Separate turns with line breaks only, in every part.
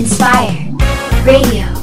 Inspire Radio.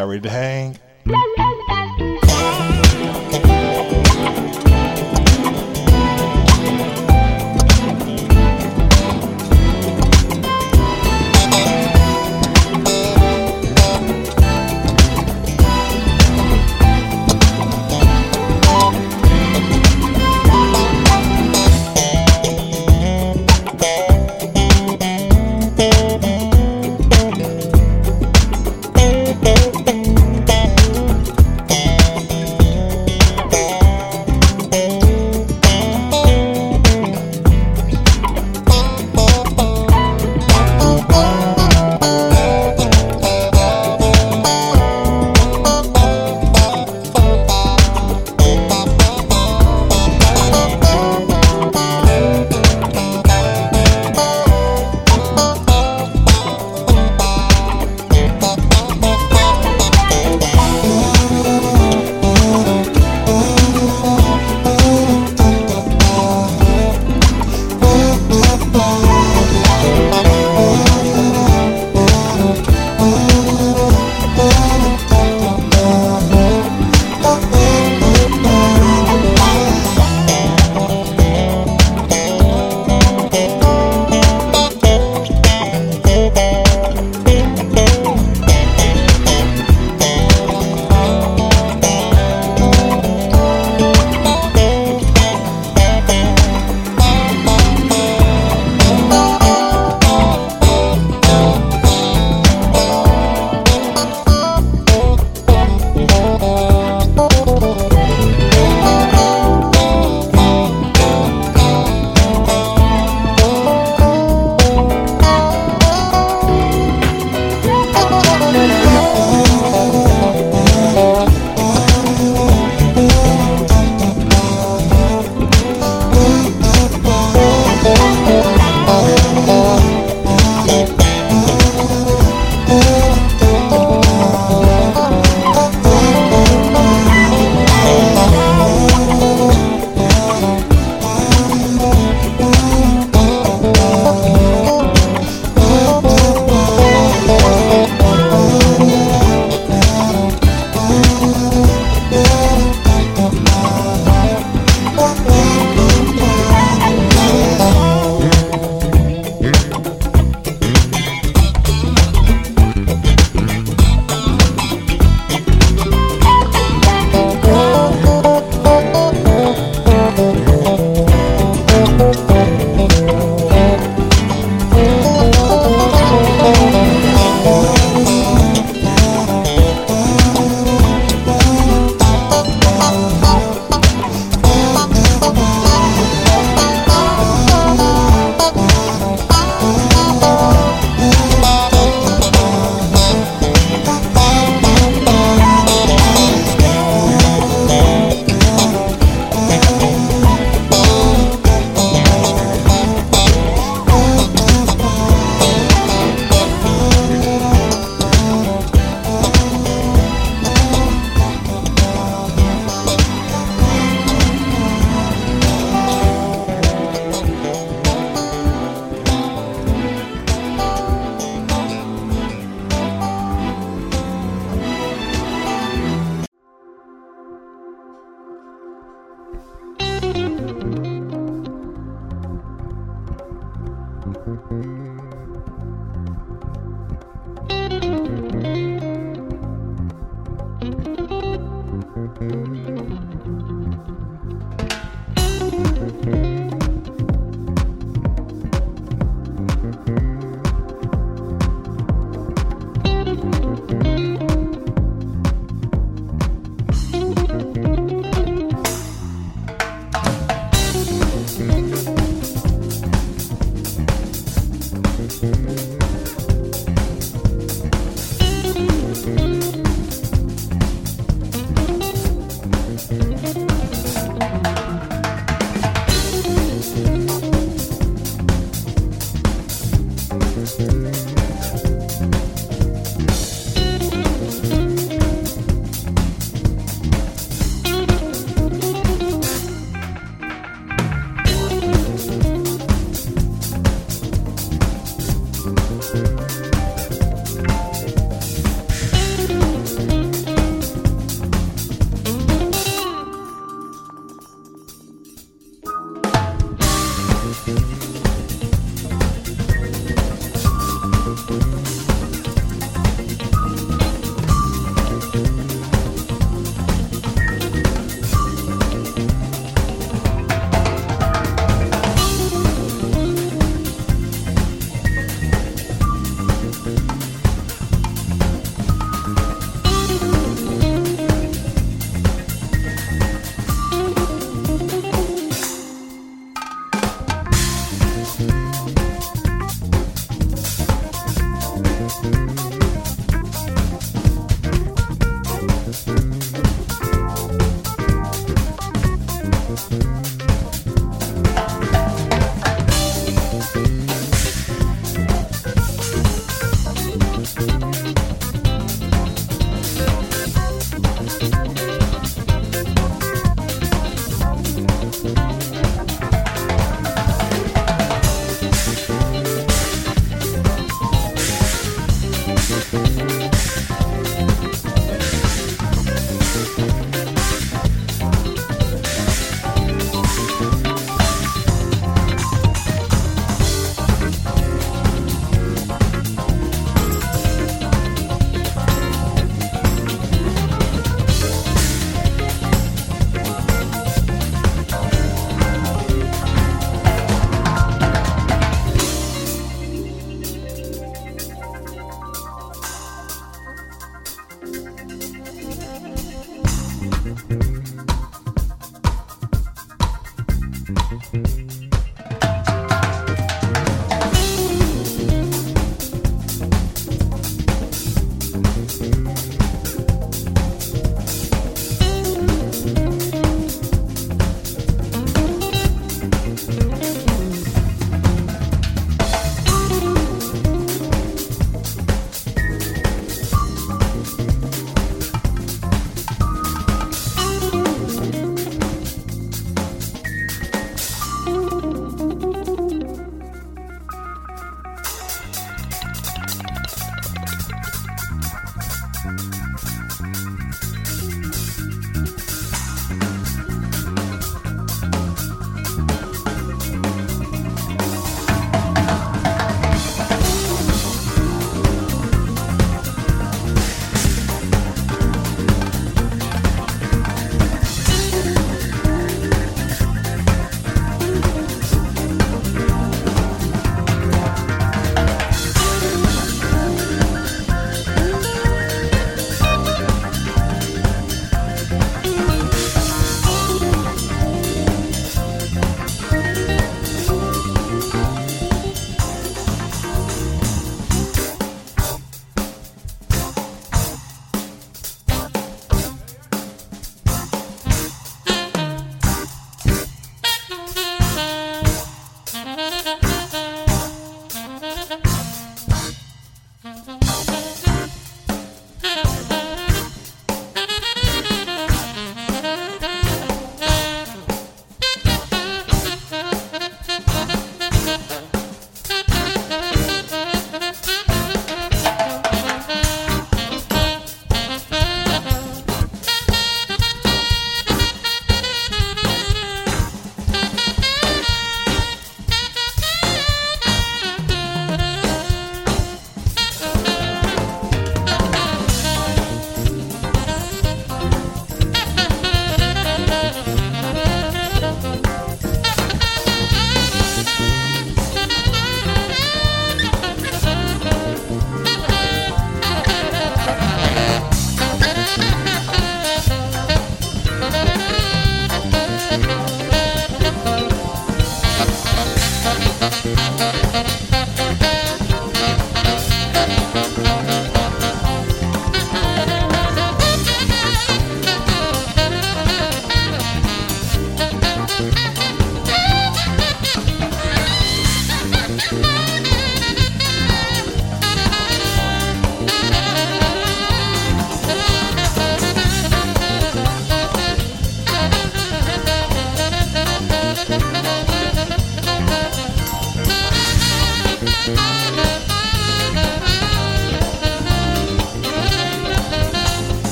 Y'all ready to hang?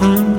Mm-hmm.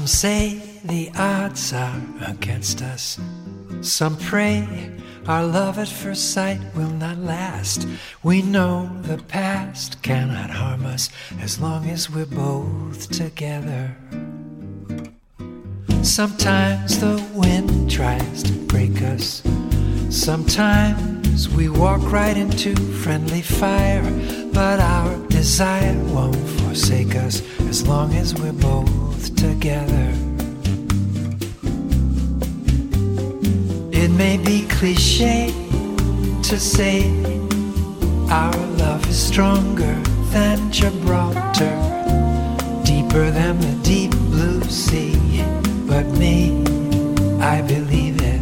Some say the odds are against us. Some pray our love at first sight will not last. We know the past cannot harm us as long as we're both together. Sometimes the wind tries to break us. Sometimes we walk right into friendly fire, but our desire won't forsake us as long as we're both together. It may be cliche to say our love is stronger than Gibraltar, deeper than the deep blue sea. But me, I believe it.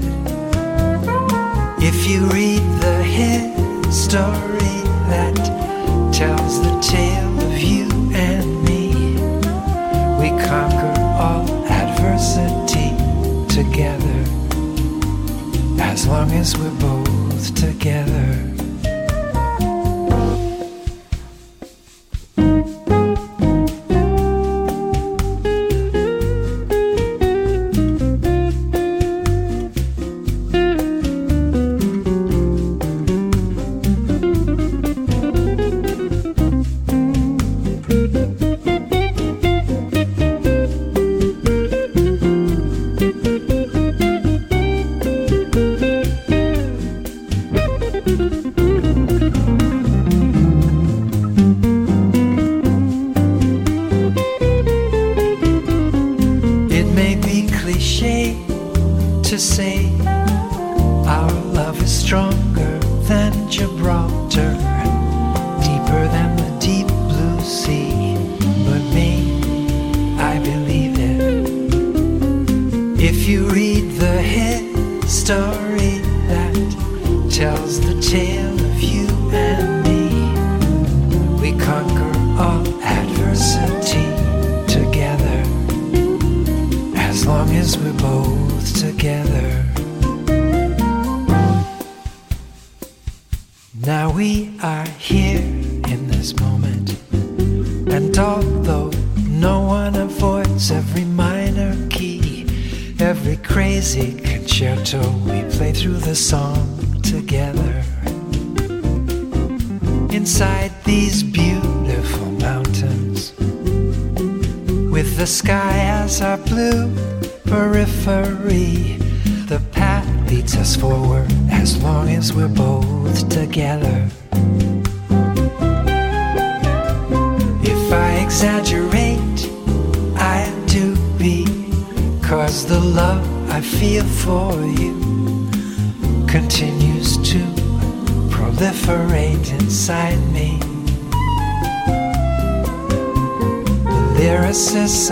If you read the history that tells the tale together as long as we're both together.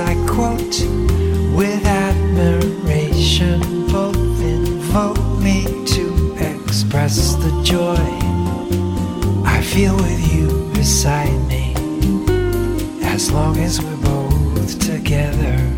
I quote with admiration both invoke me to express the joy I feel with you beside me as long as we're both together.